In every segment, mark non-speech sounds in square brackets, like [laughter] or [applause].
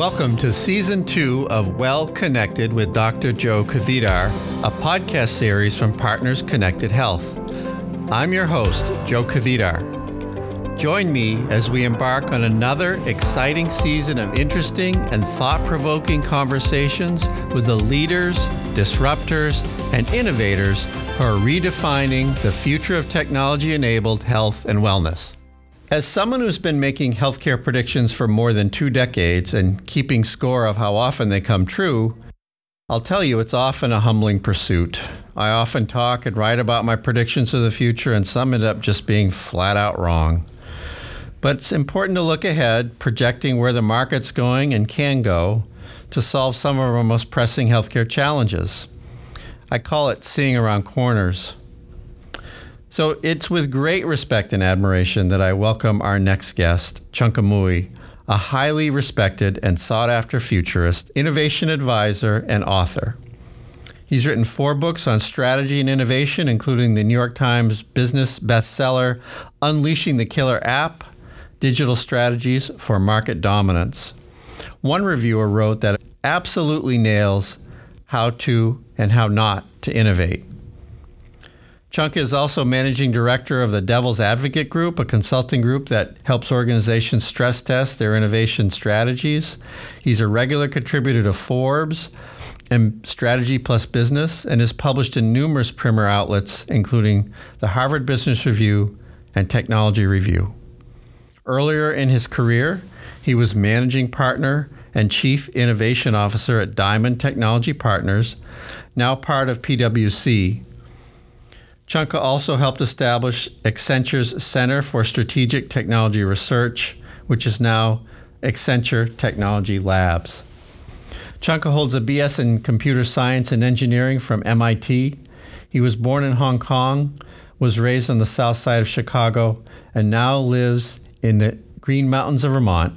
Welcome to season two of Well Connected with Dr. Joe Kvedar, a podcast series from Partners Connected Health. I'm your host, Joe Kvedar. Join me as we embark on another exciting season of interesting and thought provoking conversations with the leaders, disruptors, and innovators who are redefining the future of technology enabled health and wellness. As someone who's been making healthcare predictions for more than two decades and keeping score of how often they come true, I'll tell you it's often a humbling pursuit. I often talk and write about my predictions of the future, and some end up just being flat out wrong. But it's important to look ahead, projecting where the market's going and can go to solve some of our most pressing healthcare challenges. I call it seeing around corners. So it's with great respect and admiration that I welcome our next guest, Chunka Mui, a highly respected and sought after futurist, innovation advisor, and author. He's written four books on strategy and innovation, including the New York Times business bestseller, Unleashing the Killer App Digital Strategies for Market Dominance. One reviewer wrote that it absolutely nails how to and how not to innovate. Chunka is also managing director of the Devil's Advocate Group, a consulting group that helps organizations stress test their innovation strategies. He's a regular contributor to Forbes and Strategy Plus Business and is published in numerous premier outlets, including the Harvard Business Review and Technology Review. Earlier in his career, he was managing partner and chief innovation officer at Diamond Technology Partners, now part of PwC. Chunka also helped establish Accenture's Center for Strategic Technology Research, which is now Accenture Technology Labs. Chunka holds a BS in Computer Science and Engineering from MIT. He was born in Hong Kong, was raised on the south side of Chicago, and now lives in the Green Mountains of Vermont.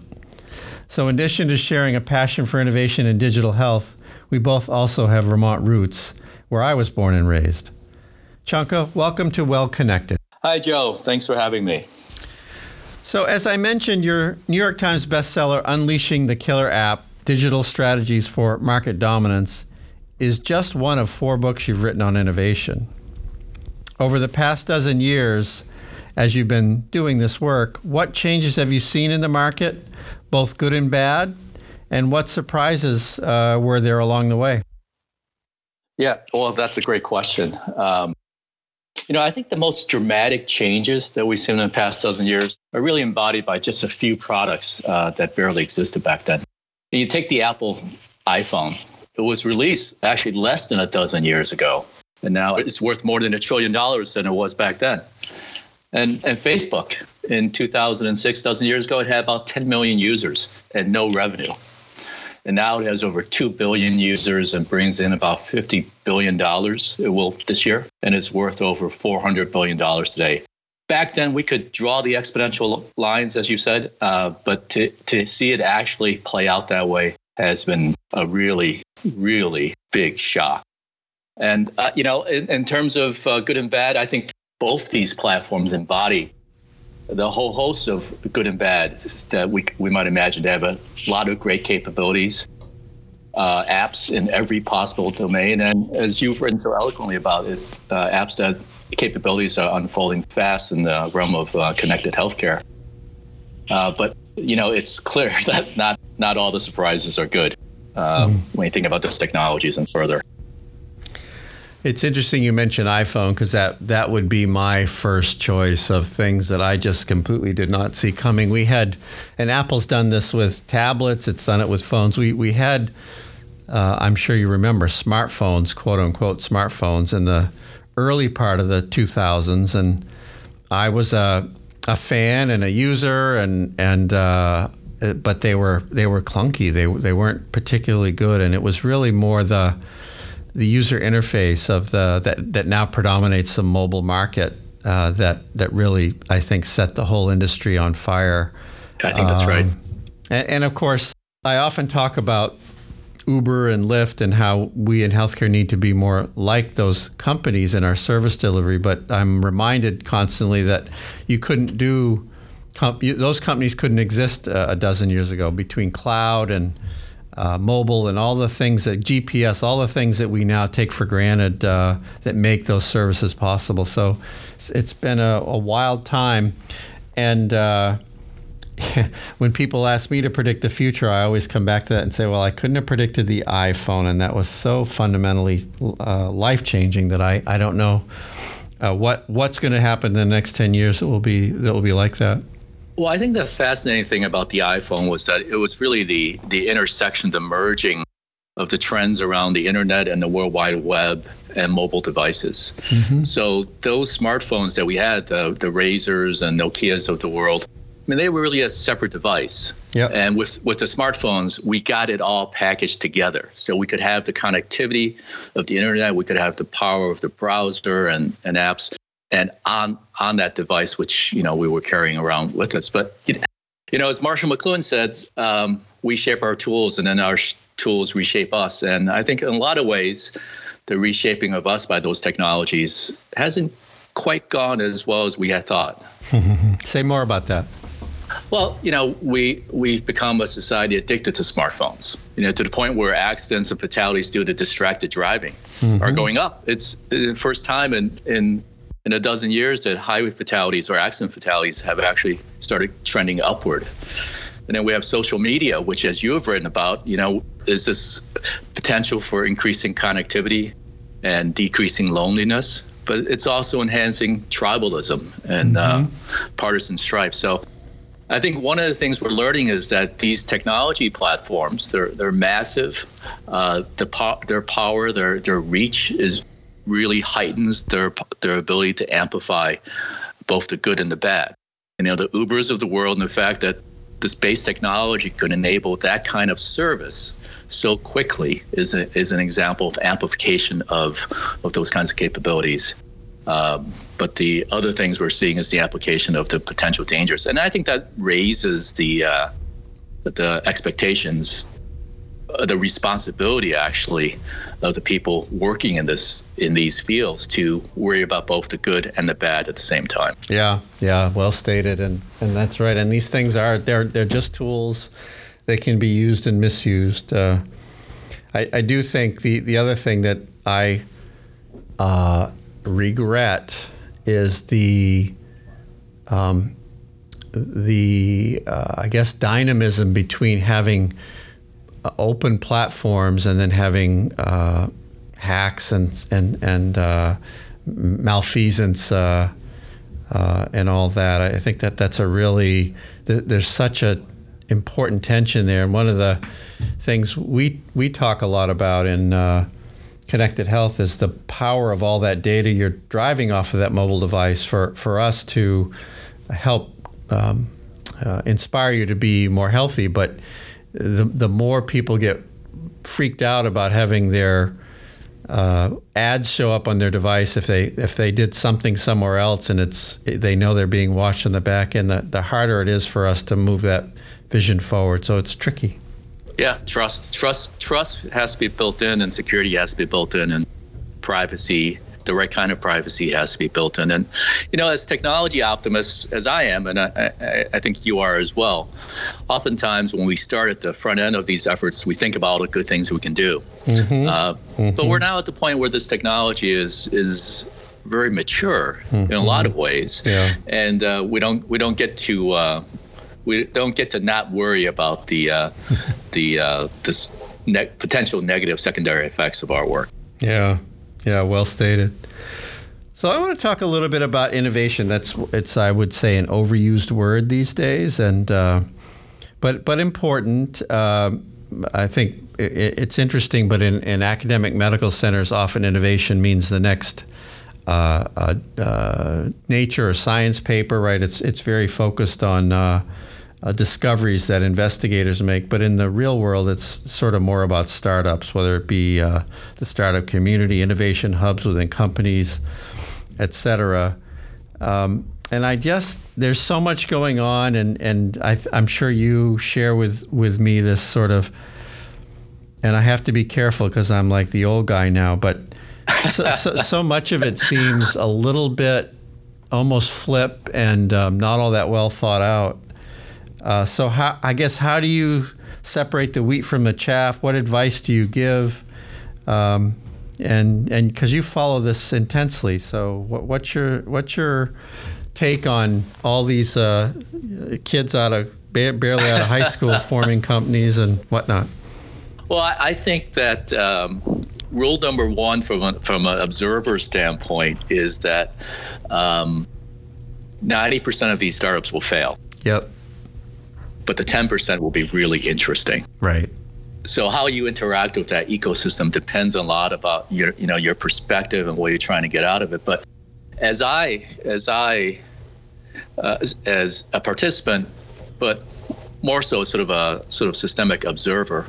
So, in addition to sharing a passion for innovation and digital health, we both also have Vermont roots, where I was born and raised. Chunka, welcome to Well Connected. Hi, Joe. Thanks for having me. So, as I mentioned, your New York Times bestseller, Unleashing the Killer App Digital Strategies for Market Dominance, is just one of four books you've written on innovation. Over the past dozen years, as you've been doing this work, what changes have you seen in the market, both good and bad? And what surprises uh, were there along the way? Yeah, well, that's a great question. Um, you know, I think the most dramatic changes that we've seen in the past dozen years are really embodied by just a few products uh, that barely existed back then. And you take the Apple iPhone, it was released actually less than a dozen years ago. And now it's worth more than a trillion dollars than it was back then. And, and Facebook in 2006, dozen years ago, it had about 10 million users and no revenue. And now it has over 2 billion users and brings in about $50 billion it will this year. And it's worth over $400 billion today. Back then, we could draw the exponential lines, as you said, uh, but to, to see it actually play out that way has been a really, really big shock. And, uh, you know, in, in terms of uh, good and bad, I think both these platforms embody the whole host of good and bad that we, we might imagine to have a lot of great capabilities, uh, apps in every possible domain. And as you've written so eloquently about it, uh, apps that capabilities are unfolding fast in the realm of uh, connected healthcare. Uh, but, you know, it's clear [laughs] that not, not all the surprises are good mm. when you think about those technologies and further. It's interesting you mentioned iPhone because that that would be my first choice of things that I just completely did not see coming. We had, and Apple's done this with tablets. It's done it with phones. We we had, uh, I'm sure you remember smartphones, quote unquote smartphones, in the early part of the 2000s, and I was a a fan and a user, and and uh, but they were they were clunky. They they weren't particularly good, and it was really more the the user interface of the that, that now predominates the mobile market uh, that that really I think set the whole industry on fire. I think that's um, right. And, and, of course, I often talk about Uber and Lyft and how we in healthcare need to be more like those companies in our service delivery. But I'm reminded constantly that you couldn't do com- those companies couldn't exist uh, a dozen years ago between cloud and uh, mobile and all the things that GPS, all the things that we now take for granted uh, that make those services possible. So it's, been a, a, wild time. And uh, [laughs] when people ask me to predict the future, I always come back to that and say, well, I couldn't have predicted the iPhone. And that was so fundamentally uh, life changing that I, I don't know. Uh, what what's going to happen in the next ten years that will be that will be like that? Well, I think the fascinating thing about the iPhone was that it was really the the intersection, the merging of the trends around the internet and the World Wide Web and mobile devices. Mm-hmm. So those smartphones that we had, the the Razrs and Nokia's of the world, I mean, they were really a separate device. Yep. And with, with the smartphones, we got it all packaged together. So we could have the connectivity of the internet, we could have the power of the browser and, and apps, and on on that device, which you know we were carrying around with us. But you know, as Marshall McLuhan said, um, we shape our tools, and then our sh- tools reshape us. And I think in a lot of ways, the reshaping of us by those technologies hasn't quite gone as well as we had thought. [laughs] Say more about that. Well, you know, we we've become a society addicted to smartphones. You know, to the point where accidents and fatalities due to distracted driving mm-hmm. are going up. It's the first time in in in a dozen years that highway fatalities or accident fatalities have actually started trending upward. And then we have social media, which, as you have written about, you know, is this potential for increasing connectivity and decreasing loneliness, but it's also enhancing tribalism and uh, mm-hmm. uh, partisan strife. So I think one of the things we're learning is that these technology platforms, they're, they're massive. Uh, the po- their power, their, their reach is really heightens their their ability to amplify both the good and the bad. You know, the Ubers of the world and the fact that this base technology could enable that kind of service so quickly is a, is an example of amplification of of those kinds of capabilities. Um, but the other things we're seeing is the application of the potential dangers, and I think that raises the uh, the expectations the responsibility actually of the people working in this in these fields to worry about both the good and the bad at the same time. Yeah, yeah, well stated, and and that's right. And these things are they're they're just tools. They can be used and misused. Uh, I, I do think the the other thing that I uh, regret is the um, the uh, I guess dynamism between having uh, open platforms and then having uh, hacks and and and uh, malfeasance uh, uh, and all that. I think that that's a really there's such a important tension there. And one of the things we we talk a lot about in uh, connected health is the power of all that data you're driving off of that mobile device for for us to help um, inspire you to be more healthy, but the the more people get freaked out about having their uh, ads show up on their device if they if they did something somewhere else and it's they know they're being watched on the back end the, the harder it is for us to move that vision forward. So it's tricky. Yeah trust trust trust has to be built in and security has to be built in and privacy the right kind of privacy has to be built in. And, you know, as technology optimists as I am, and I, I, I, think you are as well, oftentimes when we start at the front end of these efforts, we think about all the good things we can do. Mm-hmm. Uh, mm-hmm. But we're now at the point where this technology is is very mature mm-hmm. in a mm-hmm. lot of ways, yeah. and uh, we don't we don't get to uh, we don't get to not worry about the uh, [laughs] the uh, this ne- potential negative secondary effects of our work. Yeah, yeah, well stated. So I want to talk a little bit about innovation. That's it's I would say an overused word these days, and uh, but but important. Uh, I think it, it's interesting, but in, in academic medical centers, often innovation means the next uh, uh, uh nature or science paper. Right? It's it's very focused on uh, discoveries that investigators make. But in the real world, it's sort of more about startups, whether it be uh, the startup community, innovation hubs within companies, et cetera. Um, and I just there's so much going on, and and I, am sure you share with with me this sort of. And I have to be careful because I'm like the old guy now, but so, so, so much of it seems a little bit almost flip and um, not all that well thought out. Uh, so how I guess how do you separate the wheat from the chaff? What advice do you give? Um, and and because you follow this intensely, so what, what's your what's your take on all these uh, kids out of barely out of high school [laughs] forming companies and whatnot? Well, I, I think that um, rule number one from a, from an observer standpoint is that um, ninety um, percent of these startups will fail. Yep. But the ten percent will be really interesting. Right. So how you interact with that ecosystem depends a lot about your you know your perspective and what you're trying to get out of it. But as I as I uh, as, as a participant, but more so sort of a sort of systemic observer.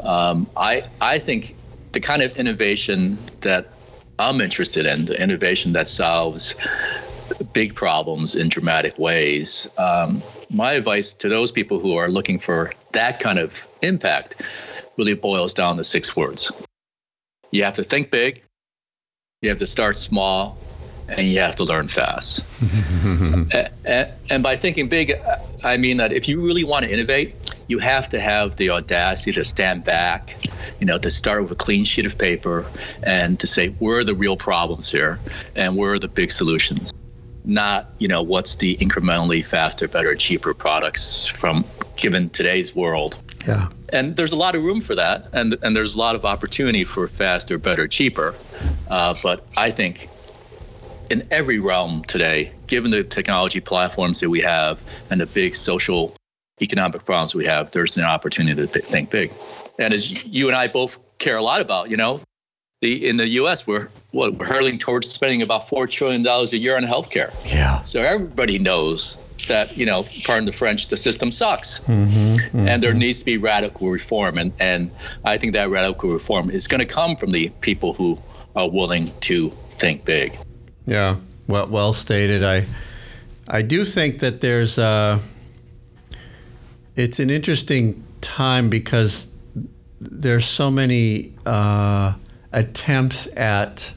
Um, I I think the kind of innovation that I'm interested in, the innovation that solves big problems in dramatic ways. Um, my advice to those people who are looking for that kind of impact really boils down to six words. You have to think big, you have to start small, and you have to learn fast. [laughs] and, and, by thinking big, I mean that if you really want to innovate, you have to have the audacity to stand back, you know, to start with a clean sheet of paper and to say, where are the real problems here and where are the big solutions? Not, you know, what's the incrementally faster, better, cheaper products from given today's world. Yeah. And there's a lot of room for that, and and there's a lot of opportunity for faster, better, cheaper. Uh, but I think in every realm today, given the technology platforms that we have and the big social economic problems we have, there's an opportunity to think big. And as you and I both care a lot about, you know, the in the U.S. we're what, we're hurtling towards spending about four trillion dollars a year on healthcare. Yeah. So everybody knows that you know, pardon the French, the system sucks, mm-hmm, mm-hmm. and there needs to be radical reform. And and I think that radical reform is going to come from the people who are willing to think big. Yeah, well, well stated. I, I do think that there's a. It's an interesting time because there's so many uh, attempts at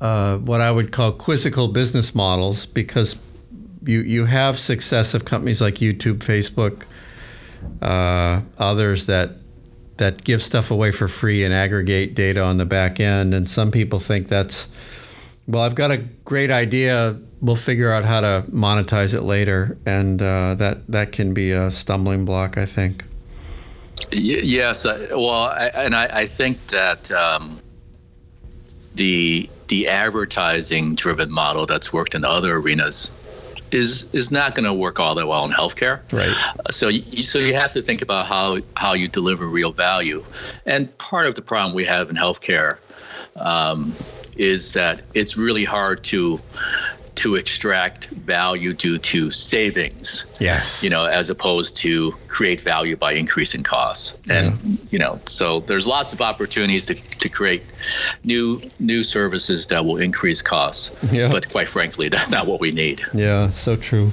uh, what I would call quizzical business models because you you have successive companies like YouTube, Facebook, uh, others that that give stuff away for free and aggregate data on the back end, and some people think that's well, I've got a great idea. We'll figure out how to monetize it later, and uh, that that can be a stumbling block, I think. Yes, well, I, and I, I, think that um, the the advertising driven model that's worked in other arenas is is not going to work all that well in healthcare. Right. So you, so you have to think about how how you deliver real value, and part of the problem we have in healthcare. Um, is that it's really hard to to extract value due to savings. Yes. You know, as opposed to create value by increasing costs. Mm-hmm. And yeah. you know, so there's lots of opportunities to, to create new new services that will increase costs. Yeah. But quite frankly, that's not what we need. Yeah, so true.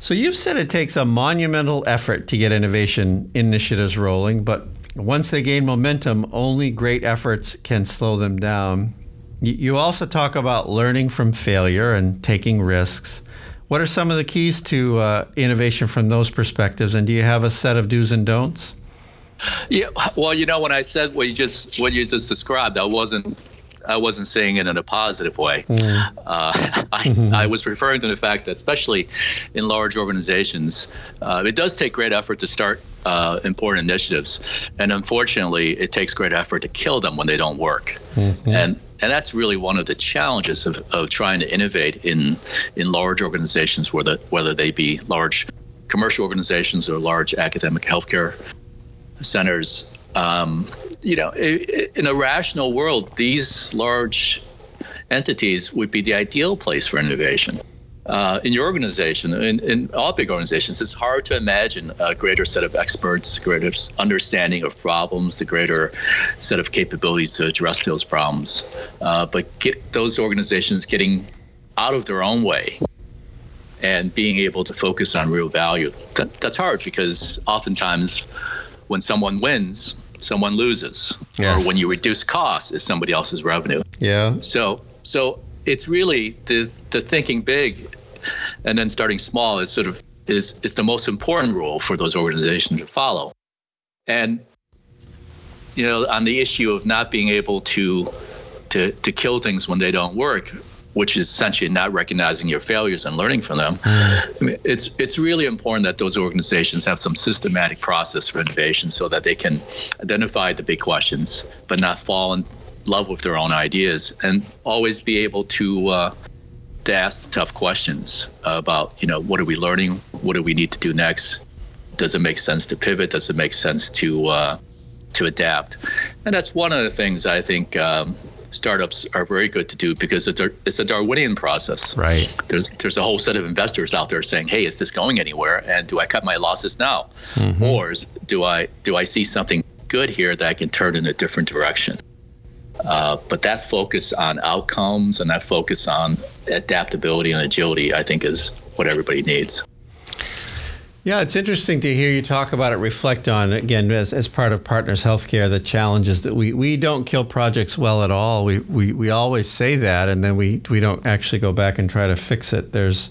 So you've said it takes a monumental effort to get innovation initiatives rolling, but once they gain momentum, only great efforts can slow them down. You also talk about learning from failure and taking risks. What are some of the keys to uh, innovation from those perspectives? And do you have a set of do's and don'ts? Yeah, well, you know, when I said what you just what you just described, I wasn't I wasn't saying it in a positive way. Mm. Uh, [laughs] I, mm-hmm. I, was referring to the fact that, especially in large organizations, uh, it does take great effort to start uh, important initiatives, and unfortunately, it takes great effort to kill them when they don't work. Mm-hmm. And and that's really one of the challenges of, of trying to innovate in in large organizations, whether whether they be large commercial organizations or large academic healthcare centers. Um, you know, in a rational world, these large entities would be the ideal place for innovation. Uh, in your organization, in, in, all big organizations, it's hard to imagine a greater set of experts, greater understanding of problems, a greater set of capabilities to address those problems. Uh, but get those organizations getting out of their own way and being able to focus on real value. That, that's hard because oftentimes when someone wins, someone loses, yes. or when you reduce costs, it's somebody else's revenue. Yeah. So so it's really the the thinking big and then starting small is sort of is is the most important rule for those organizations to follow. And you know, on the issue of not being able to to to kill things when they don't work, which is essentially not recognizing your failures and learning from them. [sighs] I mean, it's it's really important that those organizations have some systematic process for innovation so that they can identify the big questions, but not fall in love with their own ideas, and always be able to uh, to ask the tough questions about you know what are we learning, what do we need to do next, does it make sense to pivot, does it make sense to uh, to adapt, and that's one of the things I think. Um, startups are very good to do because it's a, it's a Darwinian process. Right. There's there's a whole set of investors out there saying, "Hey, is this going anywhere? And do I cut my losses now, mm-hmm. or do I do I see something good here that I can turn in a different direction?" Uh, but that focus on outcomes and that focus on adaptability and agility, I think, is what everybody needs. Yeah, it's interesting to hear you talk about it, reflect on, again, as, as part of Partners Healthcare, the challenges that we, we don't kill projects well at all. We, we, we always say that, and then we, we don't actually go back and try to fix it. There's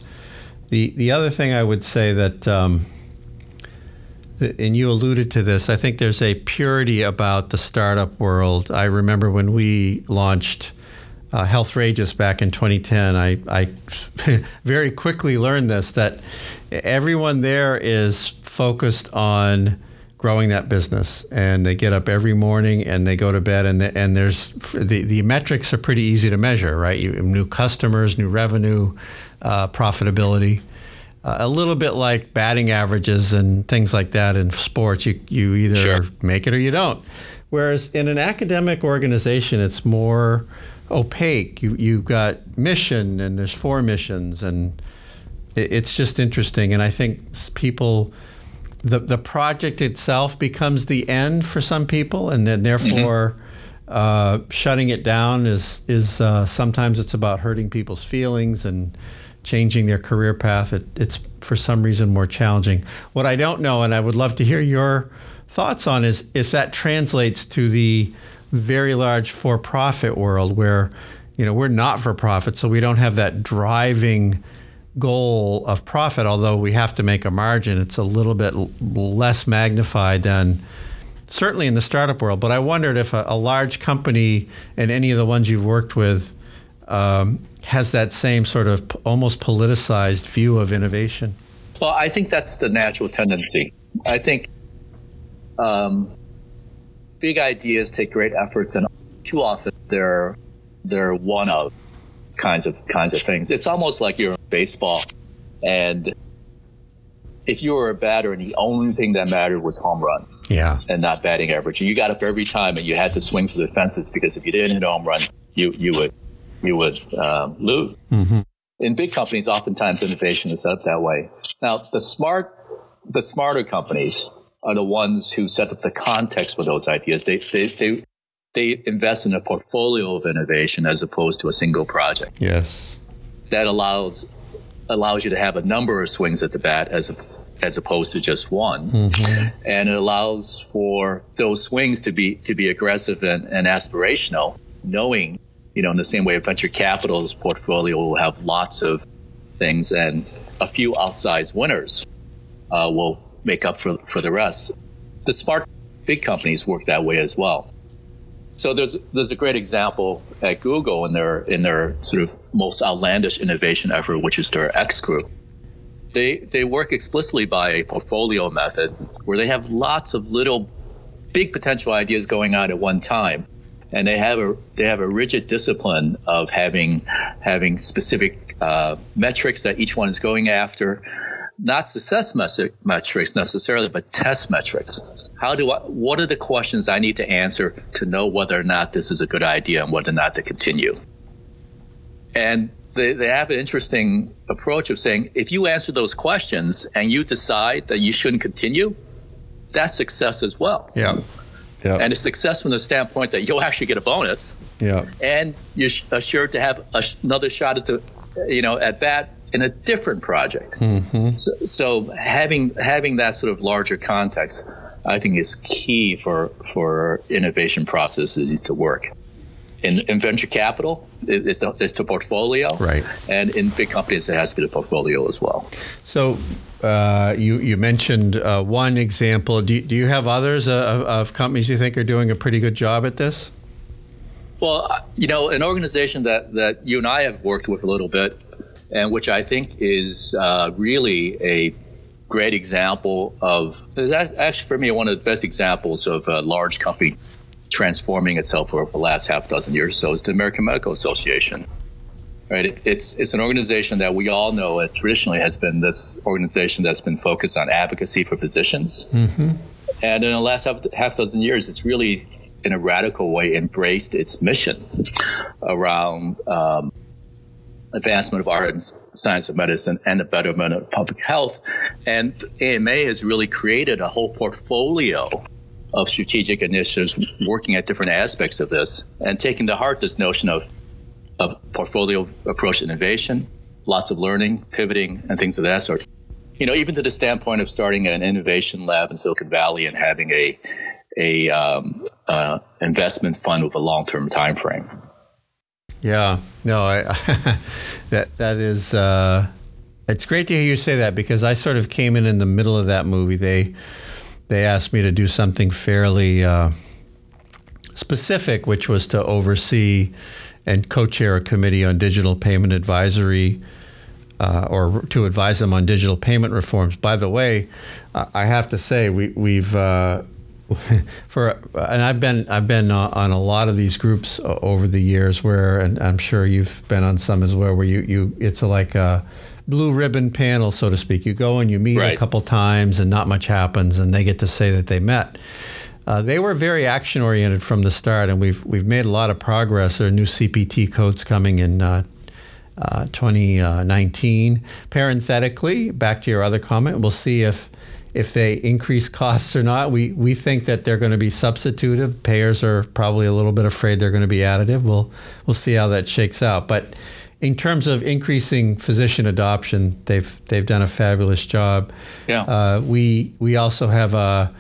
the, the other thing I would say that, um, and you alluded to this, I think there's a purity about the startup world. I remember when we launched uh, Healthrageous back in 2010, I, I [laughs] very quickly learned this that everyone there is focused on growing that business. And they get up every morning and they go to bed and, the, and there's the, the metrics are pretty easy to measure right? You, new customers new revenue uh, profitability uh, a little bit like batting averages and things like that in sports you, you either sure. make it or you don't whereas in an academic organization it's more opaque you, you've got mission and there's four missions and it's just interesting, and I think people the the project itself becomes the end for some people, and then therefore. Mm-hmm. Uh, shutting it down is is uh, sometimes it's about hurting people's feelings and changing their career path. It, it's for some reason more challenging. What I don't know, and I would love to hear your thoughts on, is if that translates to the very large for-profit world where you know we're not for profit, so we don't have that driving goal of profit, although we have to make a margin, it's a little bit less magnified than certainly in the startup world. But I wondered if a, a large company and any of the ones you've worked with um, has that same sort of almost politicized view of innovation. Well, I think that's the natural tendency. I think um, big ideas take great efforts, and too often they're they're one of kinds of kinds of things. It's almost like you're in baseball, and if you were a batter and the only thing that mattered was home runs, yeah, and not batting average, and you got up every time and you had to swing for the fences because if you didn't hit a home run, you you would you would um, lose. Mm-hmm. In big companies, oftentimes innovation is set up that way. Now, the smart the smarter companies are the ones who set up the context for those ideas. They they they they invest in a portfolio of innovation as opposed to a single project. Yes. That allows allows you to have a number of swings at the bat as a, as opposed to just one, mm-hmm. and it allows for those swings to be to be aggressive and, and aspirational, knowing you know in the same way venture capital's portfolio will have lots of things and a few outsized winners uh, will make up for for the rest. The smart big companies work that way as well. So there's there's a great example at Google in their in their sort of most outlandish innovation effort, which is their X group. They they work explicitly by a portfolio method where they have lots of little big potential ideas going on at one time. And they have a they have a rigid discipline of having having specific uh, metrics that each one is going after, not success metrics necessarily, but test metrics how do I, what are the questions I need to answer to know whether or not this is a good idea and whether or not to continue? And they, they have an interesting approach of saying, if you answer those questions and you decide that you shouldn't continue, that's success as well. Yeah. Yeah. And it's success from the standpoint that you'll actually get a bonus. Yeah. And you're assured to have another shot at the, you know, at that in a different project. Mm-hmm. So, so having having that sort of larger context I think is key for for innovation processes to work. in, in venture capital, it's the, it's the portfolio. Right. And in big companies, it has to be the portfolio as well. So uh, you, you mentioned uh, one example. Do do you have others uh, of companies you think are doing a pretty good job at this? Well, uh, you know, an organization that, that you and I have worked with a little bit, and which I think is uh, really a great example of, actually for me, one of the best examples of a large company transforming itself over the last half dozen years or so is the American Medical Association. Right, it, it's it's an organization that we all know it traditionally has been this organization that's been focused on advocacy for physicians, mm-hmm. and in the last half, half dozen years, it's really in a radical way embraced its mission around um, advancement of art and science of medicine and the betterment of public health. And AMA has really created a whole portfolio of strategic initiatives working at different aspects of this and taking to heart this notion of, of portfolio approach to innovation, lots of learning, pivoting, and things of that sort. You know, even to the standpoint of starting an innovation lab in Silicon Valley and having a a um, uh, investment fund with a long term time frame. Yeah, no, I, [laughs] that that is. Uh, it's great to hear you say that because I sort of came in in the middle of that movie. They they asked me to do something fairly uh, specific, which was to oversee and co-chair a committee on digital payment advisory. Uh, or to advise them on digital payment reforms. By the way, I have to say we, we've uh, [laughs] for and I've been I've been uh, on a lot of these groups over the years where and I'm sure you've been on some as well where you you it's like a blue ribbon panel, so to speak. You go and you meet right. a couple times, and not much happens, and they get to say that they met. Uh, they were very action oriented from the start, and we've we've made a lot of progress. There are new CPT codes coming in uh, uh, 2019. Parenthetically, back to your other comment, we'll see if if they increase costs or not. We we think that they're going to be substitutive. Payers are probably a little bit afraid they're going to be additive. We'll we'll see how that shakes out, but in terms of increasing physician adoption, they've they've done a fabulous job. Yeah. Uh, we we also have a.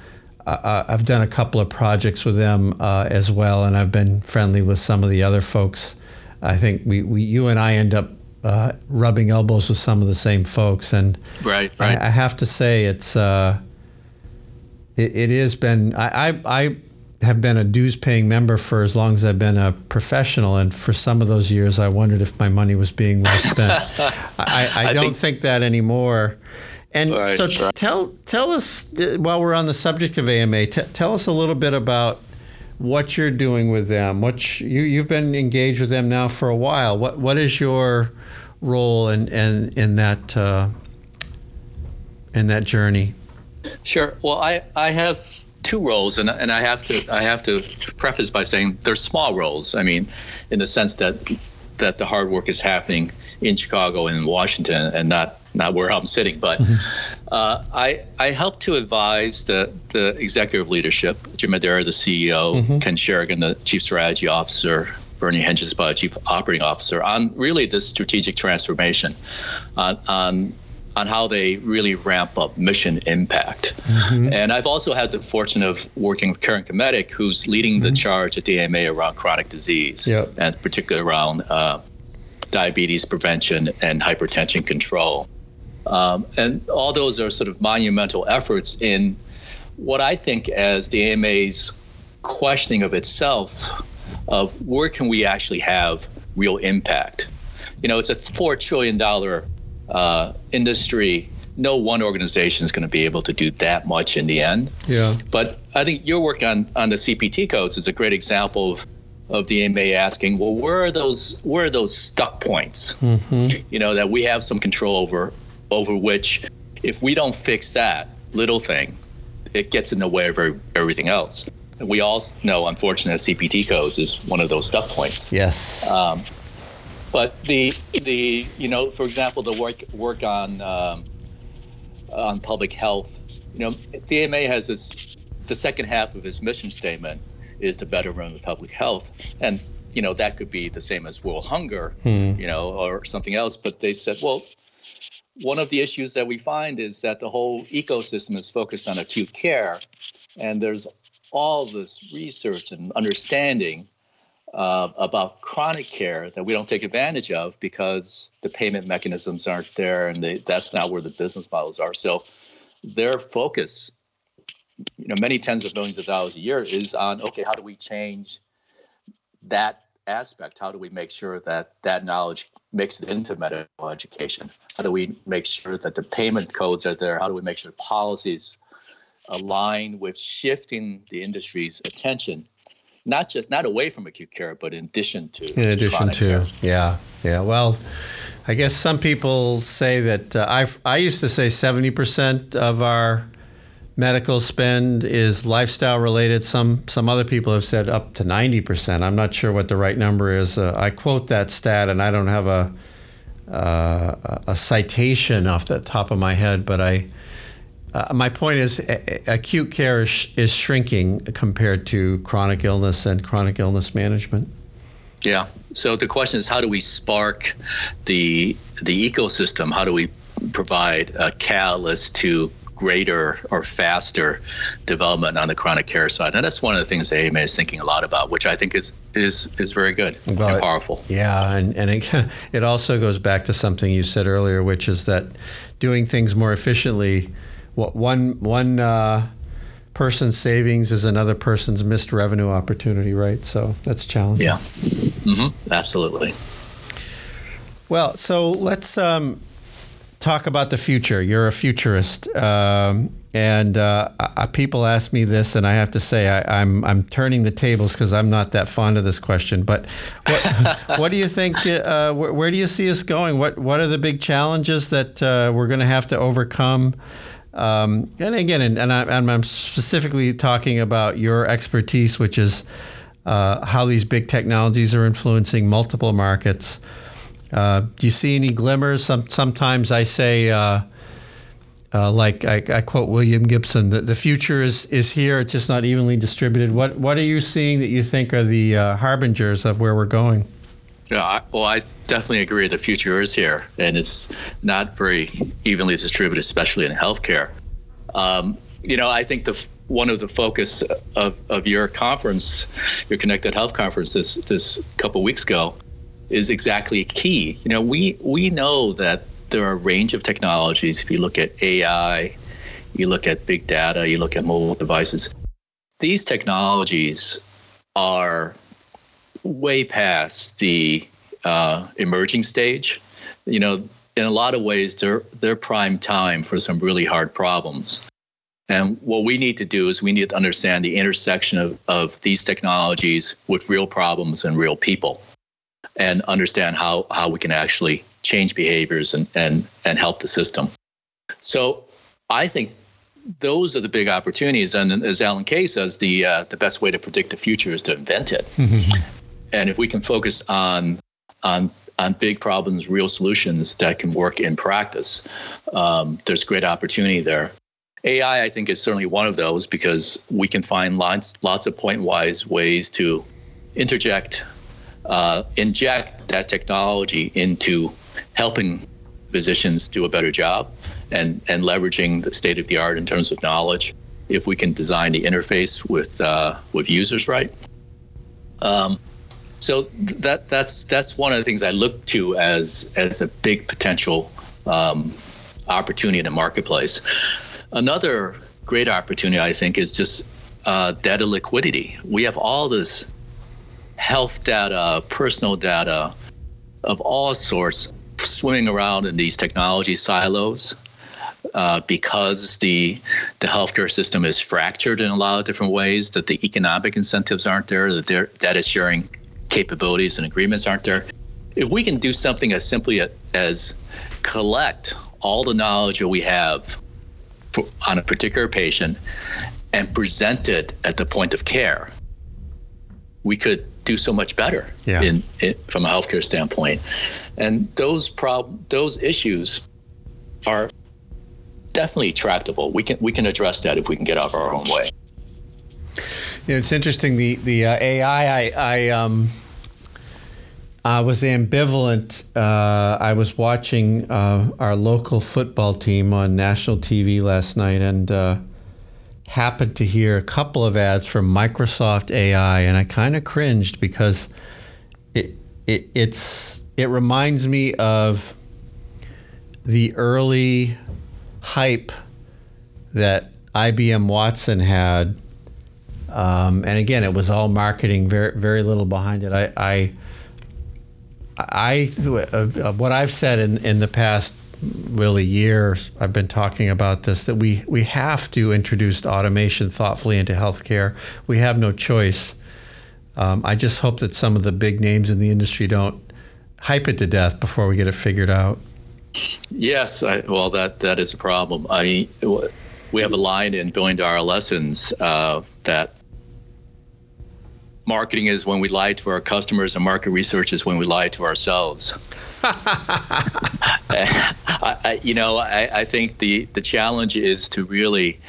I've done a couple of projects with them uh, as well, and I've been friendly with some of the other folks. I think we, we you and I end up uh, rubbing elbows with some of the same folks, and right, right. I, I have to say it's uh, it, it has been I, I, I have been a dues paying member for as long as I've been a professional. And for some of those years, I wondered if my money was being well spent. [laughs] I, I, I, don't think, think, that anymore. And right, so t- tell, tell us, while we're on the subject of AMA, t- tell us a little bit about what you're doing with them. What you, you've been engaged with them now for a while. What, what is your role in, in, in that, uh, in that journey? Sure. Well, I, I have two roles, and and I have to I have to preface by saying they're small roles. I mean, in the sense that that the hard work is happening in Chicago and in Washington, and not not where I'm sitting. But mm-hmm. uh, I I help to advise the the executive leadership, Jim Madara, the CEO, mm-hmm. Ken Sharigian, the chief strategy officer. Bernie Hengesbach, Chief Operating Officer, on really this strategic transformation, on, on on how they really ramp up mission impact. Mm-hmm. And I've also had the fortune of working with Karen Kmetik, who's leading mm-hmm. the charge at the AMA around chronic disease, yep. and particularly around uh, diabetes prevention and hypertension control. Um, and all those are sort of monumental efforts in what I think as the AMA's questioning of itself of where can we actually have real impact. You know, it's a $4 trillion uh, industry, no one organization is going to be able to do that much in the end. Yeah. But I think your work on on the CPT codes is a great example of of the AMA asking, well, where are those where are those stuck points? Mm-hmm. You know that we have some control over over which, if we don't fix that little thing, it gets in the way of everything else. We all know, unfortunately, CPT codes is one of those stuck points. Yes. Um, but the the you know, for example, the work work on um, on public health. You know, the AMA has this. The second half of his mission statement is to better run the public health, and you know that could be the same as world hunger, hmm. you know, or something else. But they said, well, one of the issues that we find is that the whole ecosystem is focused on acute care, and there's all this research and understanding uh, about chronic care that we don't take advantage of because the payment mechanisms aren't there and they, that's not where the business models are. So their focus, you know, many tens of millions of dollars a year is on okay, how do we change that aspect? How do we make sure that that knowledge it into medical education? How do we make sure that the payment codes are there? How do we make sure policies align with shifting the industry's attention not just not away from acute care, but in addition to in addition to, care. yeah, yeah. Well, I guess some people say that uh, I I used to say seventy percent of our medical spend is lifestyle related. Some some other people have said up to ninety percent. I'm not sure what the right number is. Uh, I quote that stat, and I don't have a uh, a citation off the top of my head, but I uh, my point is, acute care is, is, shrinking compared to chronic illness and chronic illness management. Yeah. So the question is, how do we spark the the ecosystem? How do we provide a catalyst to greater or faster development on the chronic care side? And that's one of the things AMA is thinking a lot about, which I think is is is very good well, and powerful. Yeah, and and it, [laughs] it also goes back to something you said earlier, which is that doing things more efficiently what one one uh, person's savings is another person's missed revenue opportunity, right? So that's challenging. Yeah, mm-hmm. absolutely. Well, so let's um, talk about the future. You're a futurist, um, and uh, people ask me this, and I have to say I, am I'm, I'm turning the tables because I'm not that fond of this question. But what, [laughs] what do you think? Uh, where, where, do you see us going? What What are the big challenges that uh, we're going to have to overcome? Um, and again, and, and, I, am specifically talking about your expertise, which is uh, how these big technologies are influencing multiple markets. Uh, do you see any glimmers? Some, sometimes I say, uh, uh like I, I, quote William Gibson, the, the future is, is here, it's just not evenly distributed. What, what are you seeing that you think are the uh, harbingers of where we're going? Yeah, well, I definitely agree. The future is here, and it's not very evenly distributed, especially in healthcare. Um, you know, I think the one of the focus of, of your conference, your Connected Health conference, this this couple weeks ago, is exactly key. You know, we we know that there are a range of technologies. If you look at AI, you look at big data, you look at mobile devices. These technologies are way past the uh, emerging stage. You know, in a lot of ways, they're they're prime time for some really hard problems. And what we need to do is we need to understand the intersection of, of these technologies with real problems and real people and understand how, how we can actually change behaviors and, and, and help the system. So I think those are the big opportunities. And as Alan Kay says, the, uh, the best way to predict the future is to invent it. and if we can focus on on on big problems, real solutions that can work in practice, um, there's great opportunity there. AI, I think, is certainly one of those because we can find lots lots of point wise ways to interject, uh, inject that technology into helping physicians do a better job and and leveraging the state of the art in terms of knowledge. If we can design the interface with uh, with users right. Um, so that that's that's one of the things I look to as as a big potential um, opportunity in the marketplace. Another great opportunity, I think, is just uh, data liquidity. We have all this health data, personal data of all sorts swimming around in these technology silos. Uh, because the the healthcare system is fractured in a lot of different ways, that the economic incentives aren't there, that data sharing capabilities and agreements aren't there. If we can do something as simply as collect all the knowledge that we have for, on a particular patient and present it at the point of care, we could do so much better yeah. in, in, from a healthcare standpoint. And those prob- those issues are definitely tractable. We can we can address that if we can get out of our own way. Yeah, it's interesting. The the uh, AI I, I um I was ambivalent. Uh, I was watching uh, our local football team on national TV last night, and uh, happened to hear a couple of ads from Microsoft AI, and I kind of cringed because it, it it's it reminds me of the early hype that IBM Watson had. Um, and again, it was all marketing, very very little behind it. I, I, I uh, what I've said in, in the past really years I've been talking about this that we we have to introduce automation thoughtfully into healthcare. We have no choice. Um, I just hope that some of the big names in the industry don't hype it to death before we get it figured out. Yes, I, well, that that is a problem. I we have a line in going to our lessons uh, that marketing is when we lie to our customers, and market research is when we lie to ourselves. [laughs] I, I, you know, I, I think the the challenge is to really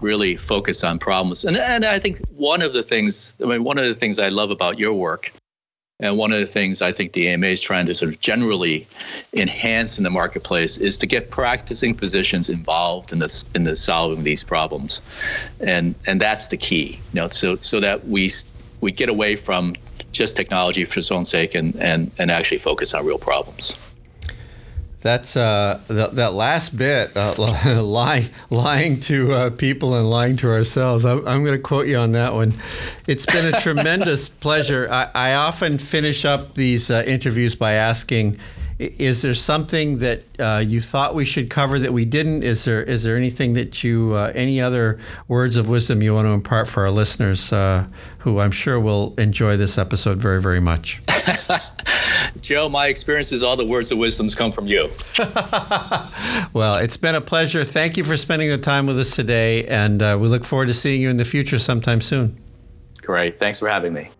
really focus on problems. And, and I think one of the things, I mean, one of the things I love about your work and one of the things I think the AMA is trying to sort of generally enhance in the marketplace is to get practicing physicians involved in this in the solving these problems, and and that's the key. You know, so so that we we get away from just technology for its own sake and and and actually focus on real problems. That's uh, th- that last bit, uh, [laughs] lying, lying to uh, people and lying to ourselves. I'm, I'm going to quote you on that one. It's been a [laughs] tremendous pleasure. I, I, often finish up these uh, interviews by asking, "Is there something that uh, you thought we should cover that we didn't? Is there is there anything that you uh, any other words of wisdom you want to impart for our listeners, who I'm sure will enjoy this episode very very much?" [laughs] Joe, my experience is all the words of wisdoms come from you. [laughs] well, it's been a pleasure. Thank you for spending the time with us today, and uh, we look forward to seeing you in the future sometime soon. Great. Thanks for having me.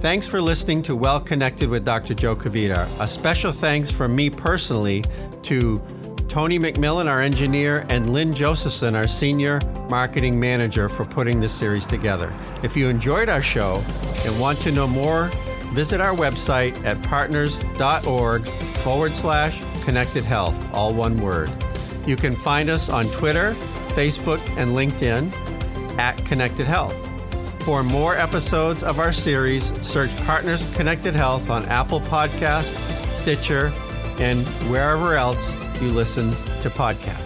Thanks for listening to Well Connected with Dr. Joe Kvedar. A special thanks from me personally to Tony McMillan, our engineer, and Lynn Josephson, our senior marketing manager, for putting this series together. If you enjoyed our show and want to know more visit our website at partners.org forward slash connected health, all one word. You can find us on Twitter, Facebook, and LinkedIn at Connected Health. For more episodes of our series, search Partners Connected Health on Apple Podcast, Stitcher, and wherever else you listen to podcasts.